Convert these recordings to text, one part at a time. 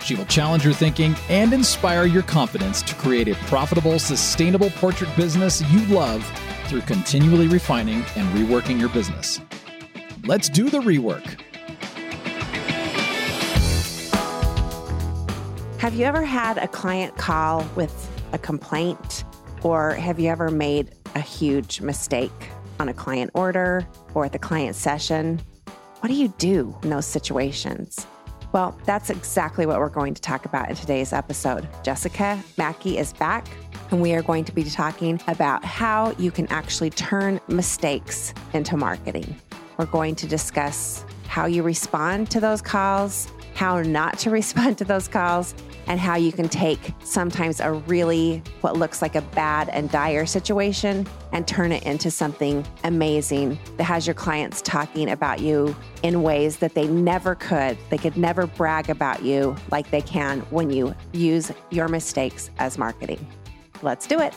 She will challenge your thinking and inspire your confidence to create a profitable, sustainable portrait business you love through continually refining and reworking your business. Let's do the rework. Have you ever had a client call with a complaint, or have you ever made a huge mistake on a client order or at the client session? What do you do in those situations? Well, that's exactly what we're going to talk about in today's episode. Jessica Mackey is back, and we are going to be talking about how you can actually turn mistakes into marketing. We're going to discuss how you respond to those calls, how not to respond to those calls, and how you can take sometimes a really what looks like a bad and dire situation and turn it into something amazing that has your clients talking about you in ways that they never could. They could never brag about you like they can when you use your mistakes as marketing. Let's do it.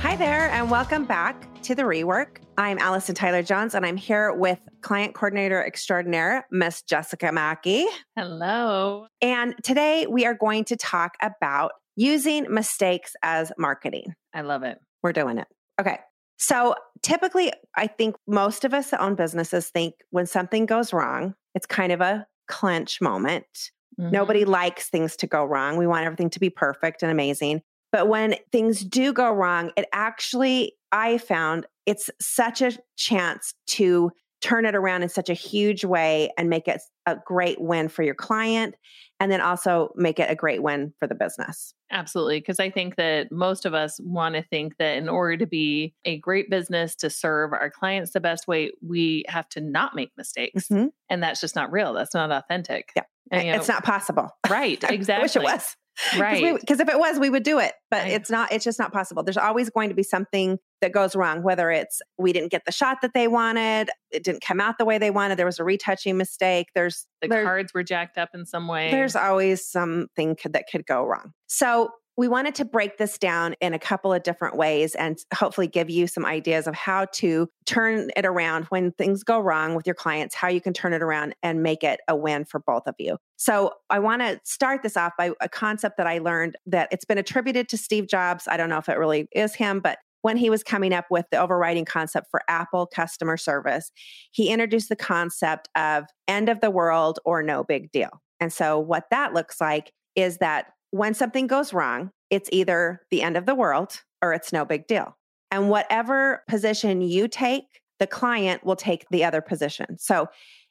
Hi there, and welcome back to the rework. I'm Allison Tyler Jones, and I'm here with client coordinator extraordinaire, Miss Jessica Mackey. Hello. And today we are going to talk about using mistakes as marketing. I love it. We're doing it. Okay. So typically, I think most of us that own businesses think when something goes wrong, it's kind of a clench moment. Mm-hmm. Nobody likes things to go wrong. We want everything to be perfect and amazing. But when things do go wrong, it actually, I found it's such a chance to turn it around in such a huge way and make it a great win for your client and then also make it a great win for the business. Absolutely. Because I think that most of us want to think that in order to be a great business to serve our clients the best way, we have to not make mistakes. Mm-hmm. And that's just not real. That's not authentic. Yeah. And, you know, it's not possible. Right. Exactly. I wish it was. Right. Because if it was, we would do it, but Right. it's not, it's just not possible. There's always going to be something that goes wrong, whether it's we didn't get the shot that they wanted, it didn't come out the way they wanted, there was a retouching mistake. There's, the there- cards were jacked up in some way. there's always something could, that could go wrong. So we wanted to break this down in a couple of different ways and hopefully give you some ideas of how to turn it around when things go wrong with your clients, how you can turn it around and make it a win for both of you. So I want to start this off by a concept that I learned that it's been attributed to Steve Jobs. I don't know if it really is him, but when he was coming up with the overriding concept for Apple customer service, he introduced the concept of end of the world or no big deal. And so, what that looks like is that when something goes wrong, it's either the end of the world or it's no big deal. And whatever position you take, the client will take the other position. So,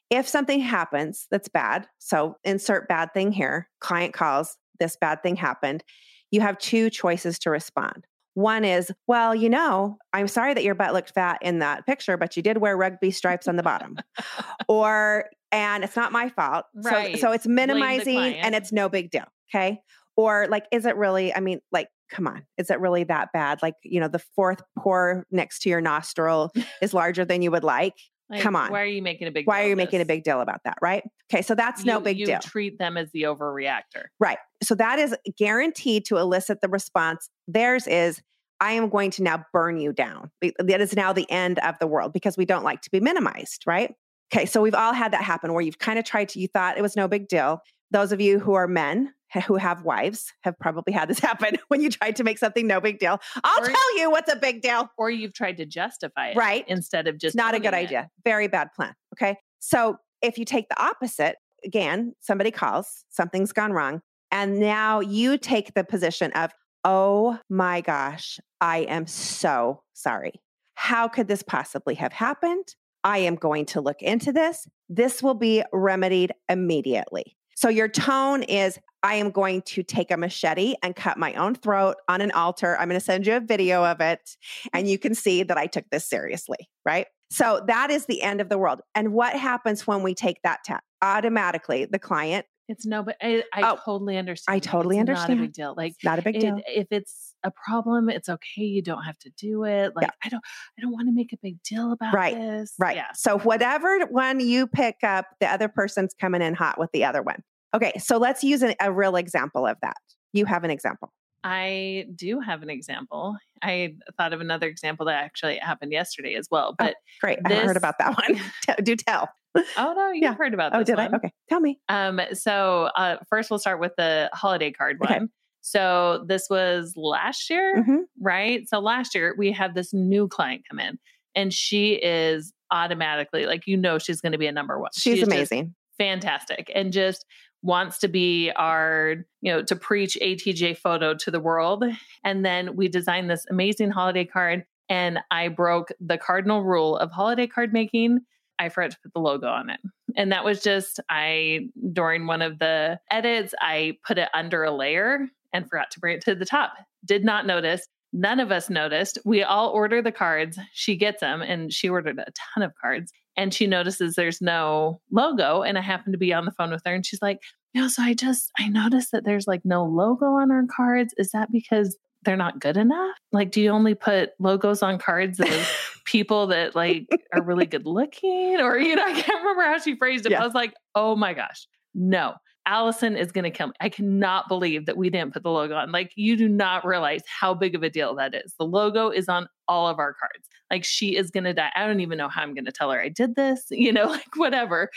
if something happens that's bad, so insert bad thing here, client calls, this bad thing happened, you have two choices to respond. One is, well, you know, I'm sorry that your butt looked fat in that picture, but you did wear rugby stripes on the bottom. or, and it's not my fault. Right. So, so it's minimizing and it's no big deal. Okay. Or like, is it really, I mean, like, come on, is it really that bad? Like, you know, the fourth pore next to your nostril is larger than you would like. Like, come on. Why are you making a big Why are you making a big deal about that? Right. Okay. So that's no You- big you deal. treat them as the overreactor. Right. So that is guaranteed to elicit the response. Theirs is, I am going to now burn you down. That is now the end of the world because we don't like to be minimized, right? Okay. So we've all had that happen where you've kind of tried to, you thought it was no big deal. Those of you who are men who have wives have probably had this happen when you tried to make something no big deal. I'll Or- tell you what's a big deal. Or you've tried to justify it. Right. Instead of just not a good it. idea. Very bad plan. Okay. So if you take the opposite, again, somebody calls, something's gone wrong. And now you take the position of, oh my gosh, I am so sorry. How could this possibly have happened? I am going to look into this. This will be remedied immediately. So your tone is, I am going to take a machete and cut my own throat on an altar. I'm going to send you a video of it and you can see that I took this seriously, right? So that is the end of the world. And what happens when we take that tap? Automatically, the client, It's no, but I, I Oh, totally understand. I totally it's Not a understand. big deal. Like it's not a big it- deal. if it's a problem, it's okay. You don't have to do it. Like I don't, I don't want to make a big deal about Right, this. Right. Yeah. So whatever one you pick up, the other person's coming in hot with the other one. Okay. So let's use a, a real example of that. You have an example. I do have an example. I thought of another example that actually happened yesterday as well. But Great. I haven't heard about that one. Do tell. oh no, you've Yeah. heard about Oh, did one. I? Okay. Tell me. Um, so uh, first we'll start with the holiday card one. Okay. So this was last year, Mhm. right? So last year we had this new client come in, and she is automatically like you know she's going to be a number one. She She's amazing. fantastic, and just wants to be our you know to preach ATJ photo to the world. And then we designed this amazing holiday card, and I broke the cardinal rule of holiday card making. I forgot to put the logo on it. And that was just I during one of the edits, I put it under a layer and forgot to bring it to the top. Did not notice. None of us noticed. We all order the cards. She gets them and she ordered a ton of cards. And she notices there's no logo. And I happen to be on the phone with her and she's like, No, so I just I noticed that there's like no logo on our cards. Is that because they're not good enough? Like, do you only put logos on cards of people that like are really good looking? Or, you know, I can't remember how she phrased it. but Yeah. I was like, oh my gosh, no. Allison is going to kill me. I cannot believe that we didn't put the logo on. Like, you do not realize how big of a deal that is. The logo is on all of our cards. Like, she is going to die. I don't even know how I'm going to tell her I did this, you know, like whatever.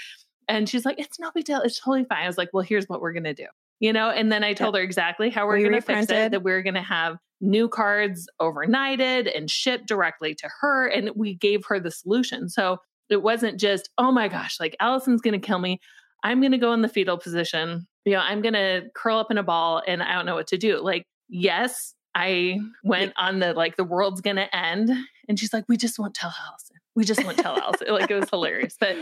And she's like, it's no big deal. It's totally fine. I was like, well, here's what we're going to do, you know? And then I told her exactly how we're We going to fix it that we're going to have new cards overnighted and shipped directly to her. And we gave her the solution. So it wasn't just, oh my gosh, like Allison's going to kill me. I'm going to go in the fetal position. You know, I'm going to curl up in a ball and I don't know what to do. Like, yes, I went on the like, the world's going to end. And she's like, we just won't tell Allison. We just won't tell Allison. Like, it was hilarious. But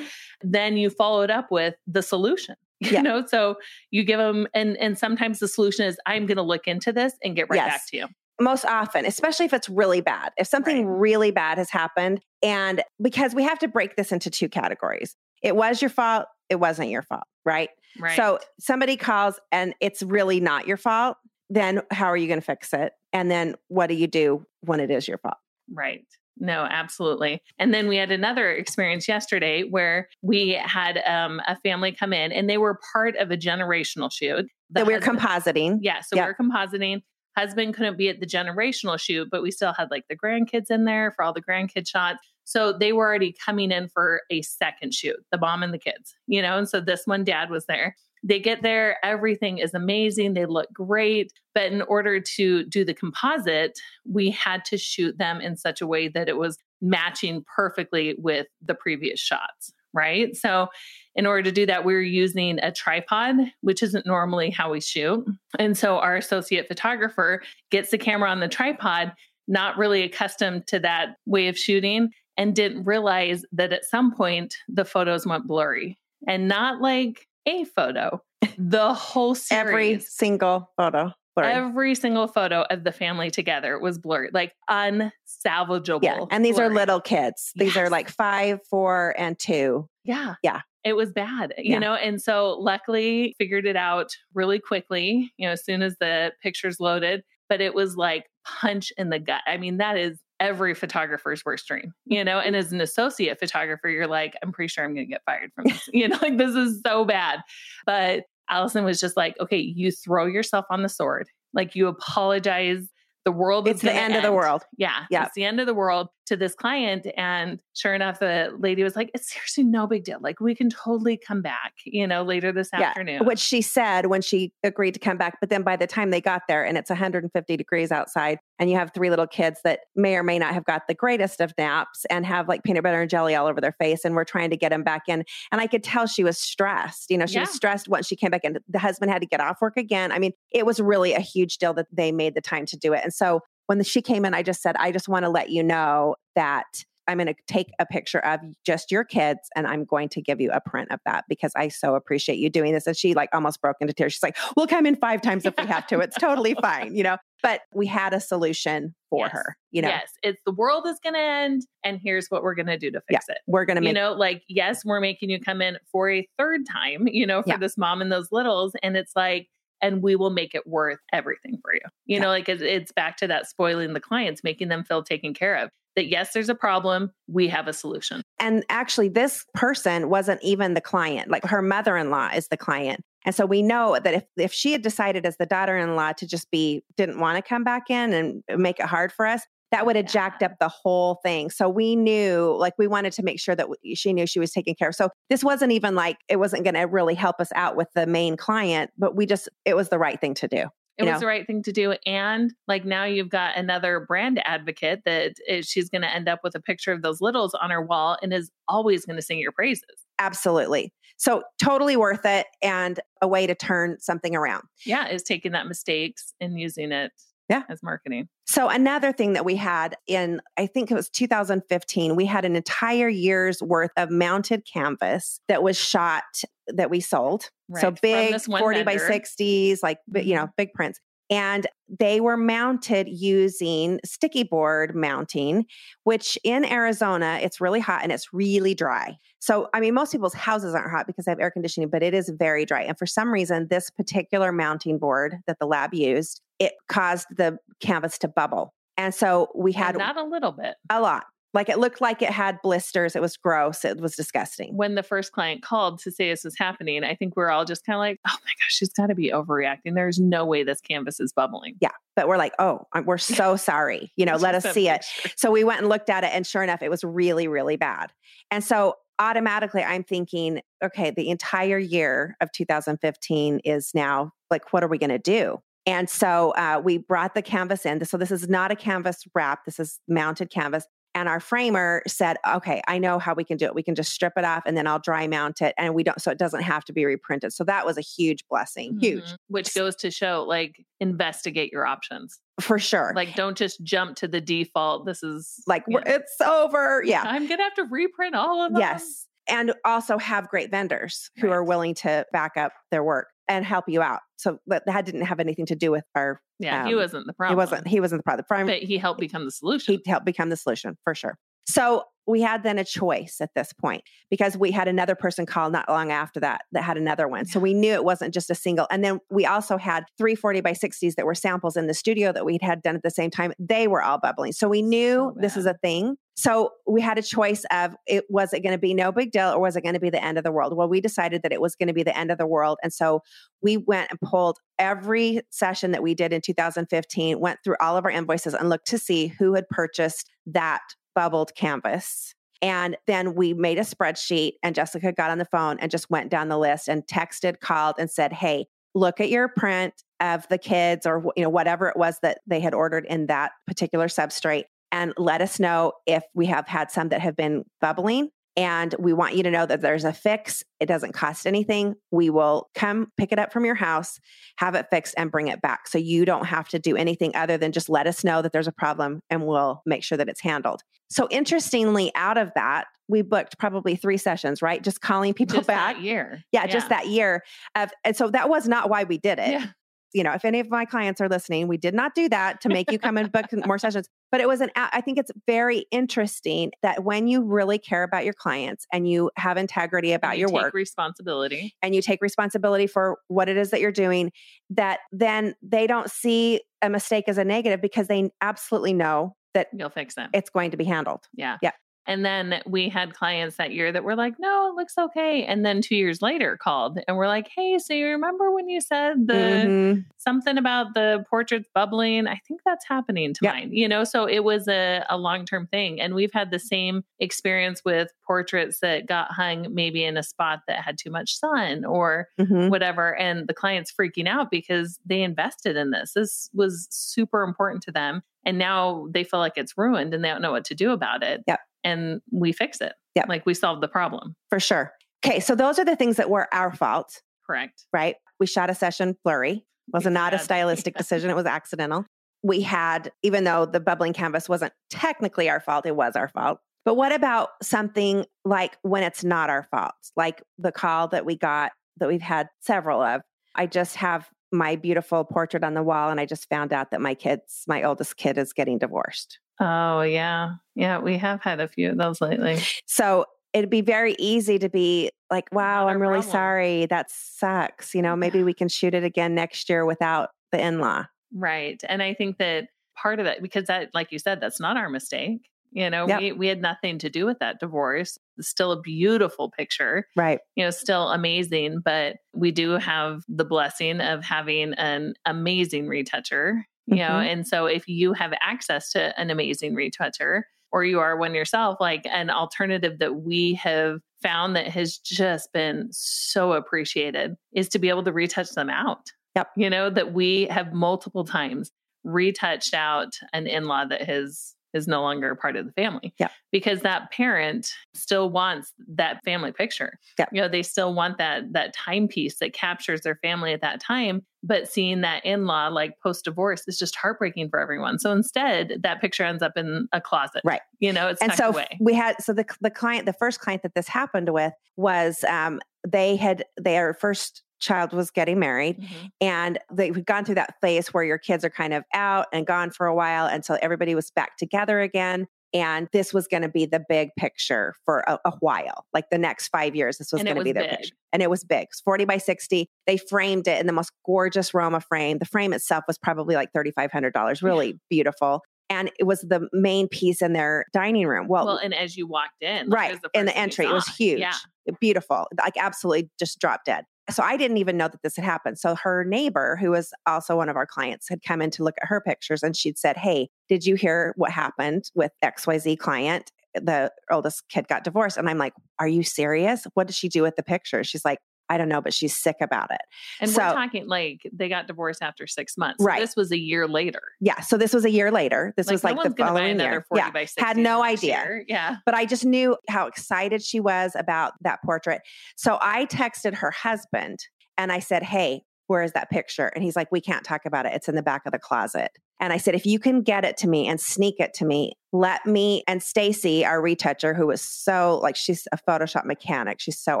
then you follow it up with the solution. You Yeah. know, so you give them, and and sometimes the solution is, I'm going to look into this and get right Yes. back to you. most often, especially if it's really bad. If something Right. really bad has happened, and because we have to break this into two categories it was your fault, it wasn't your fault, right? Right. So somebody calls and it's really not your fault. Then how are you going to fix it? And then what do you do when it is your fault? Right. No, absolutely. And then we had another experience yesterday where we had um, a family come in and they were part of a generational shoot. That we're husband- compositing. Yeah. So we were compositing. Husband couldn't be at the generational shoot, but we still had like the grandkids in there for all the grandkid shots. So they were already coming in for a second shoot, the mom and the kids, you know? And so this one dad was there. They get there, everything is amazing. They look great. But in order to do the composite, we had to shoot them in such a way that it was matching perfectly with the previous shots, right? So in order to do that, we were using a tripod, which isn't normally how we shoot. And so our associate photographer gets the camera on the tripod, not really accustomed to that way of shooting, and didn't realize that at some point the photos went blurry and not like a photo, the whole series. Every single photo. blurry. Every single photo of the family together was blurred, like unsalvageable. yeah. And these are little kids. These are like five, four, and two. Yeah. Yeah. It was bad, you Yeah. know, and so luckily figured it out really quickly, you know, as soon as the pictures loaded, but it was like punch in the gut. I mean, that is every photographer's worst dream, you know, and as an associate photographer, you're like, I'm pretty sure I'm going to get fired from this, you know, like this is so bad. But Allison was just like, okay, you throw yourself on the sword, like you apologize. The world is It's the gonna end of the world. Yeah. Yeah. It's the end of the world to this client. And sure enough, the lady was like, it's seriously no big deal. Like, we can totally come back, you know, later this afternoon. Which she said when she agreed to come back. But then by the time they got there and it's 150 degrees outside, and you have three little kids that may or may not have got the greatest of naps and have like peanut butter and jelly all over their face, and we're trying to get them back in. And I could tell she was stressed. You know, she was stressed once she came back in. The husband had to get off work again. I mean, it was really a huge deal that they made the time to do it. And so when she came in, I just said, I just want to let you know that I'm going to take a picture of just your kids and I'm going to give you a print of that because I so appreciate you doing this. And she like almost broke into tears. She's like, we'll come in five times if we have to. It's totally fine, you know. But we had a solution for Yes. her, you know. Yes. It's the world is going to end. And here's what we're going to do to fix it. We're going to You know, like, yes, we're making you come in for a third time, you know, for Yeah. this mom and those littles. And it's like, and we will make it worth everything for you. You Yeah. know, like it's, it's back to that spoiling the clients, making them feel taken care of. That yes, there's a problem. We have a solution. and actually this person wasn't even the client. Like her mother-in-law is the client. And so we know that if if she had decided as the daughter-in-law to just be didn't want to come back in and make it hard for us, that would have Yeah. jacked up the whole thing. So we knew, like, we wanted to make sure that she knew she was taken care of. So this wasn't even like it wasn't going to really help us out with the main client, but we just it was the right thing to do. It You was know? the right thing to do. And like now you've got another brand advocate that is, she's going to end up with a picture of those littles on her wall and is always going to sing your praises. Absolutely. So totally worth it and a way to turn something around. Yeah, is taking that mistakes and using it Yeah. as marketing. So another thing that we had in I think it was 2015, we had an entire year's worth of mounted canvas that was shot that we sold. So Right, from big this one 40 by 60s, like you know, mm-hmm. big prints. And they were mounted using sticky board mounting, which in Arizona, it's really hot and it's really dry. So, I mean, most people's houses aren't hot because they have air conditioning, but it is very dry. And for some reason, this particular mounting board that the lab used, it caused the canvas to bubble. And so we oh, had And not a little bit. a lot. Like it looked like it had blisters. It was gross. It was disgusting. When the first client called to say this was happening, I think we're all just kind of like, oh my gosh, she's got to be overreacting. There's no way this canvas is bubbling. Yeah. But we're like, oh, we're so sorry. You know, let us see it. So we went and looked at it, and sure enough, it was really, really bad. And so automatically, I'm thinking, okay, the entire year of 2015 is now like, what are we going to do? And so uh, we brought the canvas in. So this is not a canvas wrap, this is mounted canvas. And our framer said, okay, I know how we can do it. We can just strip it off and then I'll dry mount it. And we don't, so it doesn't have to be reprinted. So that was a huge blessing, huge Mhm. Which goes to show like investigate your options. for sure. Like don't just jump to the default. This is like it's over. Yeah. I'm gonna have to reprint all of them. Yes. And also have great vendors who are willing to back up their work and help you out. So but that didn't have anything to do with our Yeah, he Um, wasn't the problem. he wasn't he wasn't the problem. The problem but he helped become the solution. he helped become the solution for sure. So we had then a choice at this point because we had another person call not long after that that had another one. So we knew it wasn't just a single. And then we also had 340 by 60s that were samples in the studio that we'd had done at the same time. They were all bubbling. So we knew this is a thing. So we had a choice of it was it going to be no big deal or was it going to be the end of the world? Well, we decided that it was going to be the end of the world. And so we went and pulled every session that we did in 2015, went through all of our invoices and looked to see who had purchased that bubbled canvas. And then we made a spreadsheet, and Jessica got on the phone and just went down the list and texted, called, and said, Hey, look at your print of the kids or you know whatever it was that they had ordered in that particular substrate and let us know if we have had some that have been bubbling and we want you to know that there's a fix. It doesn't cost anything. We will come pick it up from your house have it fixed and bring it back. So you don't have to do anything other than just let us know that there's a problem and we'll make sure that it's handled. So interestingly out of that we booked probably three sessions right? Just calling people Just back. that year. yeah, just that year of and so that was not why we did it. Yeah. You know if any of my clients are listening we did not do that to make you come and book more sessions but it was an i think it's very interesting that when you really care about your clients and you have integrity about you your take work responsibility. and you take responsibility for what it is that you're doing that then they don't see a mistake as a negative because they absolutely know that You'll fix them. it's going to be handled Yeah. Yeah. And then we had clients that year that were like, no, it looks okay. And then two years later called and we're like, hey, so you remember when you said the Mhm. something about the portraits bubbling? I think that's happening to mine. You know, so it was a, a long term thing. And we've had the same experience with portraits that got hung maybe in a spot that had too much sun or Mhm. whatever. And the client's freaking out because they invested in this. This was super important to them. And now they feel like it's ruined and they don't know what to do about it. Yep. And we fix it. Yep. Like we solved the problem. for sure okay so those are the things that were our fault Correct. right? We shot a session blurry. Was not a stylistic decision. It was accidental. We had, even though the bubbling canvas wasn't technically our fault, it was our fault. But what about something like when it's not our fault? Like the call that we got that we've had several of. I just have my beautiful portrait on the wall and I just found out that my kids, my oldest kid is getting divorced. Oh, yeah. Yeah. We have had a few of those lately. So it'd be very easy to be like, wow, I'm really problem. sorry. That sucks. You know, maybe we can shoot it again next year without the in law. Right. And I think that part of that, because that, like you said, that's not our mistake. You know, Yep. we, we had nothing to do with that divorce. It's still a beautiful picture, Right. you know, still amazing. But we do have the blessing of having an amazing retoucher, you know. Mhm. And so if you have access to an amazing retoucher, or you are one yourself, like an alternative that we have found that has just been so appreciated is to be able to retouch them out. Yep. You know, that we have multiple times retouched out an in law that has is no longer a part of the family. Yep. Because that parent still wants that family picture. Yep. You know, they still want that that timepiece that captures their family at that time. But seeing that in-law like post-divorce is just heartbreaking for everyone. So instead, that picture ends up in a closet. Right. You know, it's and so away. we had so the the client the first client that this happened with was um they had their first child was getting married Mhm. and they've gone through that phase where your kids are kind of out and gone for a while until everybody was back together again and this was going to be the big picture for a, a while like the next five years this was going to be their big. picture and it was big it was 40 by 60 they framed it in the most gorgeous roma frame the frame itself was probably like $3500 really beautiful and it was the main piece in their dining room well, Well, and as you walked in, like, right in the entry it was huge Yeah. beautiful like absolutely just drop dead so i didn't even know that this had happened. So her neighbor who was also one of our clients had come in to look at her pictures and she'd said hey did you hear what happened with xyz client? The oldest kid got divorced. And i'm like are you serious? What did she do with the pictures? She's like i don't know but she's sick about it And So- we're talking like they got divorced after six months. Right. This was a year later. yeah so this was a year later this was no like the following year 40 yeah by 60 had no idea year. Yeah. but I just knew how excited she was about that portrait. So I texted her husband and I said, Hey, where is that picture? And he's like, We can't talk about it. It's in the back of the closet. And I said, If you can get it to me and sneak it to me, let me and Stacy, our retoucher, who was so like she's a Photoshop mechanic, she's so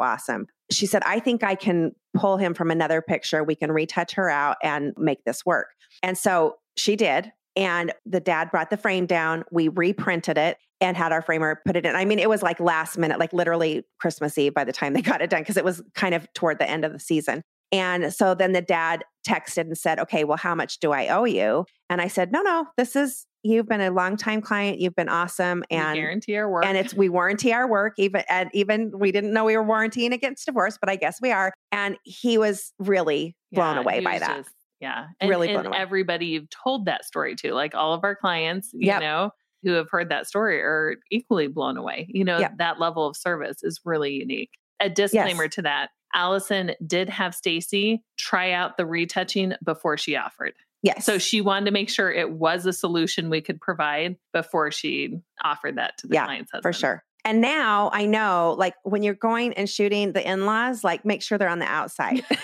awesome. She said, I think I can pull him from another picture. We can retouch her out and make this work. And so she did. And the dad brought the frame down. We reprinted it and had our framer put it in. I mean, it was like last minute, like literally Christmas Eve by the time they got it done, because it was kind of toward the end of the season. And so then the dad texted and said, Okay, well, how much do I owe you? And I said, No, no, this is, you've been a long time client. You've been awesome. And we guarantee our work. And it's, we warranty our work, even, and even we didn't know we were warrantying against divorce, but I guess we are. And he was really blown Yeah, away by that. just- yeah. And, Really and blown away. everybody you've told that story to, like all of our clients, you Yep. know, who have heard that story are equally blown away. You know, Yep. that level of service is really unique. A disclaimer to that. Allison did have Stacy try out the retouching before she offered. yes. So she wanted to make sure it was a solution we could provide before she offered that to the Yeah, client's husband. for sure. And now I know, like when you're going and shooting the in laws, like make sure they're on the outside.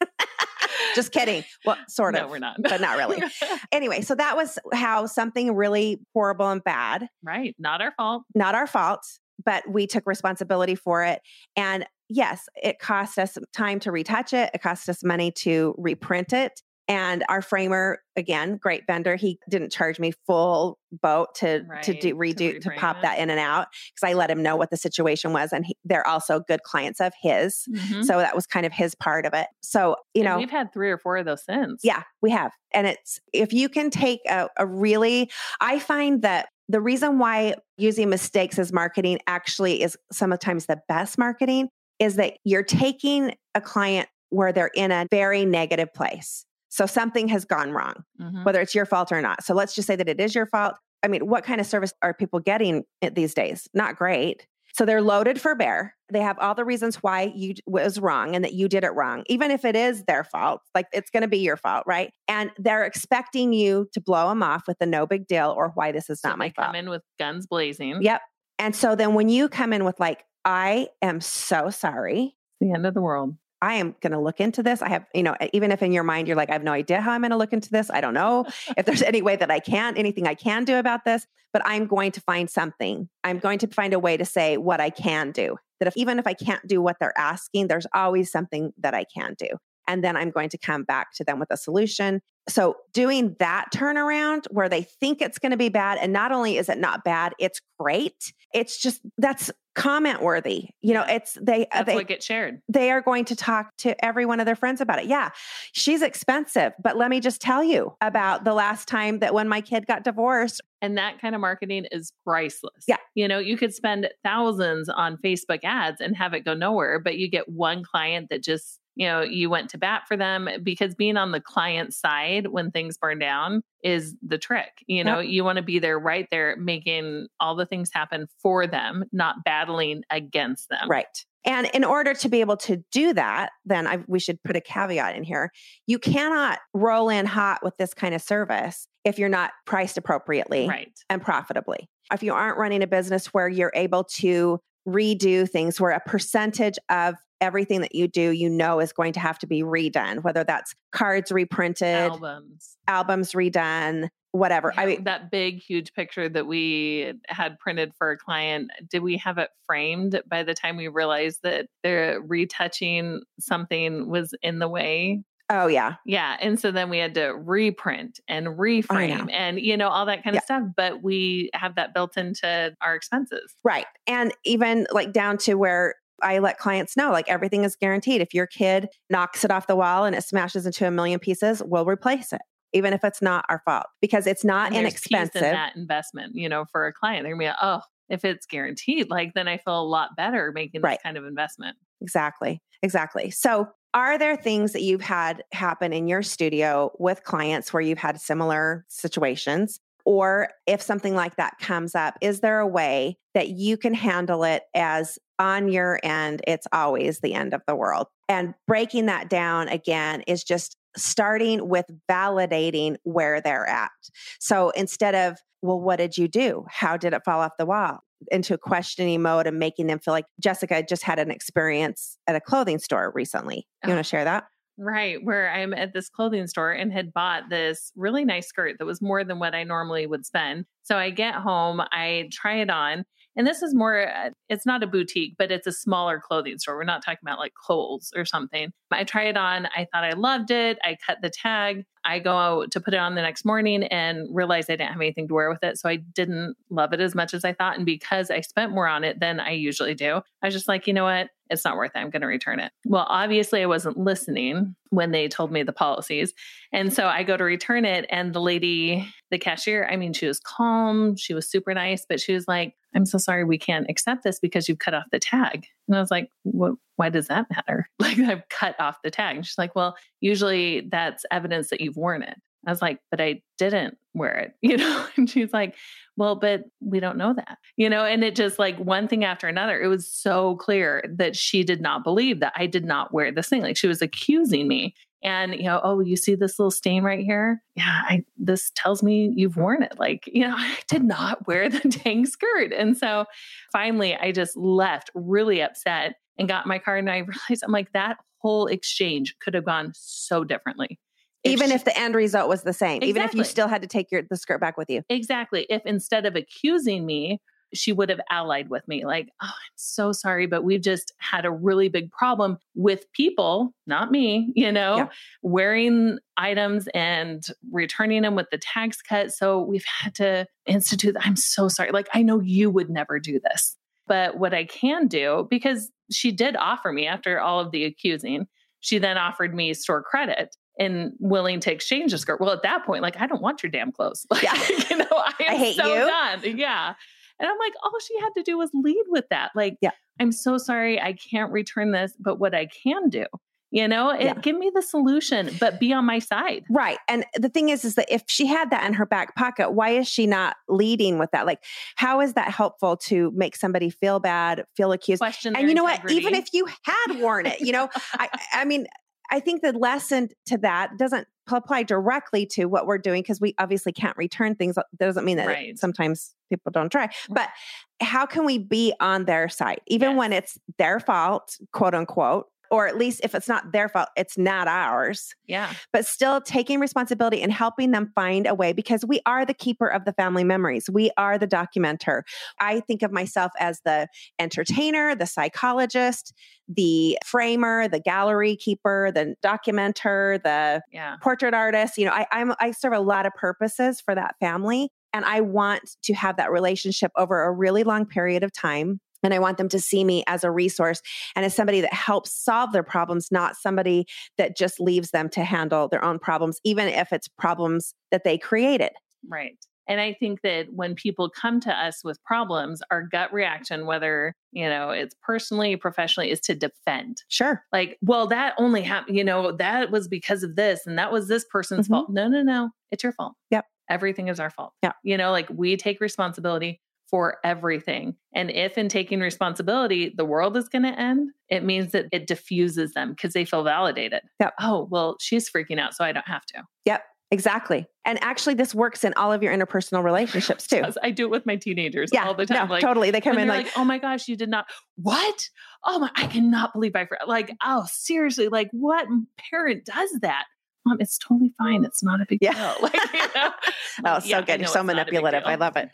Just kidding. Well, sort no, of. we're not. but not really. Anyway, so that was how something really horrible and bad, right. Not our fault. not our fault, but we took responsibility for it. And yes, it cost us time to retouch it, it cost us money to reprint it. And our framer, again, great vendor, he didn't charge me full boat to to do redo to, reframe pop it. that in and out because I let him know what the situation was, and he, they're also good clients of his, Mhm. so that was kind of his part of it. So you And know, we've had three or four of those since. yeah, we have. And it's if you can take a, a really, I find that the reason why using mistakes as marketing actually is sometimes the best marketing is that you're taking a client where they're in a very negative place. So something has gone wrong, Mhm. whether it's your fault or not. So let's just say that it is your fault. I mean, what kind of service are people getting these days? Not great. So they're loaded for bear. They have all the reasons why you was wrong and that you did it wrong, even if it is their fault. Like it's going to be your fault, right? And they're expecting you to blow them off with the no big deal or why this is So not my fault. come in with guns blazing. Yep. And so then when you come in with like, I am so sorry. The end of the world. I am going to look into this. I have, you know, even if in your mind you're like, I have no idea how I'm going to look into this. I don't know if there's any way that I can, anything I can do about this, but I'm going to find something. I'm going to find a way to say what I can do. That if even if I can't do what they're asking, there's always something that I can do. And then I'm going to come back to them with a solution. So doing that turnaround where they think it's going to be bad, and not only is it not bad, it's great. It's just that's comment worthy. You know, it's they uh, That's they what gets shared. they are going to talk to every one of their friends about it. Yeah, she's expensive, but let me just tell you about the last time that when my kid got divorced. And that kind of marketing is priceless. Yeah. You know, you could spend thousands on Facebook ads and have it go nowhere, but you get one client that just, you know, you went to bat for them because being on the client side when things burn down is the trick. You know, you want to be there right there making all the things happen for them, not battling against them. Right. And in order to be able to do that, then I, we should put a caveat in here. You cannot roll in hot with this kind of service if you're not priced appropriately Right. and profitably. If you aren't running a business where you're able to redo things, where a percentage of everything that you do, you know, is going to have to be redone, whether that's cards reprinted, Albums. albums redone, whatever. I mean, that big, huge picture that we had printed for a client, did we have it framed by the time we realized that they're retouching something was in the way? oh, yeah. Yeah. And so then we had to reprint and reframe and, you know, all that kind Yeah. of stuff. But we have that built into our expenses. Right. And even like down to where I let clients know like everything is guaranteed. If your kid knocks it off the wall and it smashes into a million pieces, we'll replace it, even if it's not our fault, because it's not peace in inexpensive. that investment, you know, for a client. They're going to be like, oh, if it's guaranteed, like then I feel a lot better making Right. this kind of investment. Exactly. Exactly. So, are there things that you've had happen in your studio with clients where you've had similar situations? Or if something like that comes up, is there a way that you can handle it as on your end, it's always the end of the world? And breaking that down again is just starting with validating where they're at. So instead of, well, what did you do? How did it fall off the wall? Into a questioning mode and making them feel like Jessica just had an experience at a clothing store recently. You uh-huh. want to share that? Right, where I'm at this clothing store and had bought this really nice skirt that was more than what I normally would spend. So I get home, I try it on, And this is more, uh, it's not a boutique, but it's a smaller clothing store. We're not talking about like Kohl's or something. I tried it on. I thought I loved it. I cut the tag. I go out to put it on the next morning and realized I didn't have anything to wear with it. So I didn't love it as much as I thought. And because I spent more on it than I usually do, I was just like, you know what? It's not worth it. I'm going to return it. Well, obviously, I wasn't listening when they told me the policies. And so I go to return it. And the lady, the cashier, I mean, she was calm. She was super nice, but she was like, I'm so sorry, we can't accept this because you've cut off the tag. And I was like, what, why does that matter? Like, I've cut off the tag. And she's like, well, usually that's evidence that you've worn it. I was like, but I didn't wear it, you know? And she's like, well, but we don't know that, you know? And it just like one thing after another, it was so clear that she did not believe that I did not wear this thing. Like she was accusing me. And, you know, oh, you see this little stain right here? Yeah, I, this tells me you've worn it. Like, you know, I did not wear the dang skirt. And so finally, I just left really upset and got my car. And I realized I'm like, that whole exchange could have gone so differently even if the end result was the same, exactly. even if you still had to take your the skirt back with you. Exactly. If instead of accusing me, she would have allied with me like, "Oh, I'm so sorry, but we've just had a really big problem with people, not me, you know, yeah. wearing items and returning them with the tags cut, so we've had to institute I'm so sorry. Like I know you would never do this. But what I can do because she did offer me after all of the accusing, she then offered me store credit and willing to exchange a skirt. Well, at that point, like, I don't want your damn clothes. Like, yeah. you know, I am I hate so you. done. Yeah. And I'm like, all she had to do was lead with that. Like, yeah. I'm so sorry. I can't return this, but what I can do, you know, it, yeah. give me the solution, but be on my side. Right. And the thing is, is that if she had that in her back pocket, why is she not leading with that? Like, how is that helpful to make somebody feel bad, feel accused? Question and you know integrity. what? Even if you had worn it, you know, I, I mean, I think the lesson to that doesn't apply directly to what we're doing because we obviously can't return things. Uh, that doesn't mean that right. sometimes people don't try. Mm. But how can we be on their side, even yes. when it's their fault, quote unquote? Or at least if it's not their fault, it's not ours. Yeah. But still taking responsibility and helping them find a way because we are the keeper of the family memories. We are the documenter. I think of myself as the entertainer, the psychologist, the framer, the gallery keeper, the documenter, the yeah. portrait artist. You know, I, I'm I serve a lot of purposes for that family. And I want to have that relationship over a really long period of time and I want them to see me as a resource and as somebody that helps solve their problems, not somebody that just leaves them to handle their own problems, even if it's problems that they created. Right. And I think that when people come to us with problems, our gut reaction, whether, you know, it's personally, professionally, is to defend. Sure. Like, well, that only happened, you know, that was because of this and that was this person's mm-hmm. fault. No, no, no. It's your fault. Yep. Everything is our fault. Yeah. You know, like we take responsibility for everything. And if in taking responsibility, the world is going to end, it means that it diffuses them because they feel validated. Yep. Oh, well, she's freaking out, so I don't have to. Yep. Exactly. And actually, this works in all of your interpersonal relationships too. I do it with my teenagers yeah, all the time. No, like, totally. They come in like, like, oh my gosh, you did not, what? Oh my, I cannot believe I, like, oh, seriously, like, what parent does that? Mom, it's totally fine. It's not a big yeah. deal. Like, you know, oh, so yeah, good. You're so manipulative. I love it.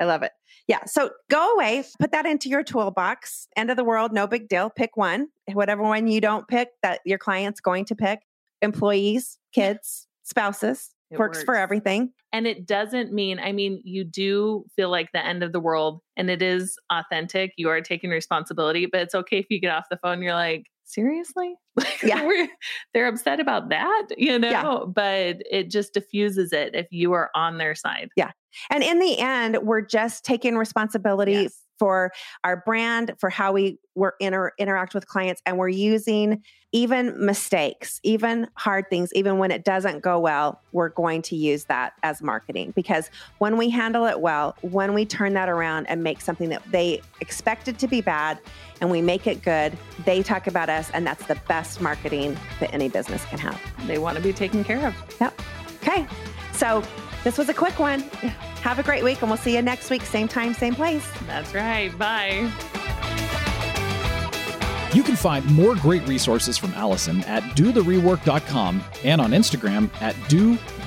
I love it. Yeah. So go away, put that into your toolbox. End of the world, no big deal. Pick one, whatever one you don't pick that your client's going to pick. Employees, kids, spouses. Works, works for everything. And it doesn't mean, I mean, you do feel like the end of the world and it is authentic. You are taking responsibility, but it's okay if you get off the phone, you're like, seriously? yeah. they're upset about that, you know, yeah. but it just diffuses it if you are on their side. Yeah. And in the end, we're just taking responsibility yes. For our brand, for how we were inter- interact with clients, and we're using even mistakes, even hard things, even when it doesn't go well, we're going to use that as marketing because when we handle it well, when we turn that around and make something that they expected to be bad and we make it good, they talk about us, and that's the best marketing that any business can have. They want to be taken care of. Yep. Okay. So this was a quick one. Have a great week, and we'll see you next week, same time, same place. That's right. Bye. You can find more great resources from Allison at dotherework.com and on Instagram at do.the.rework.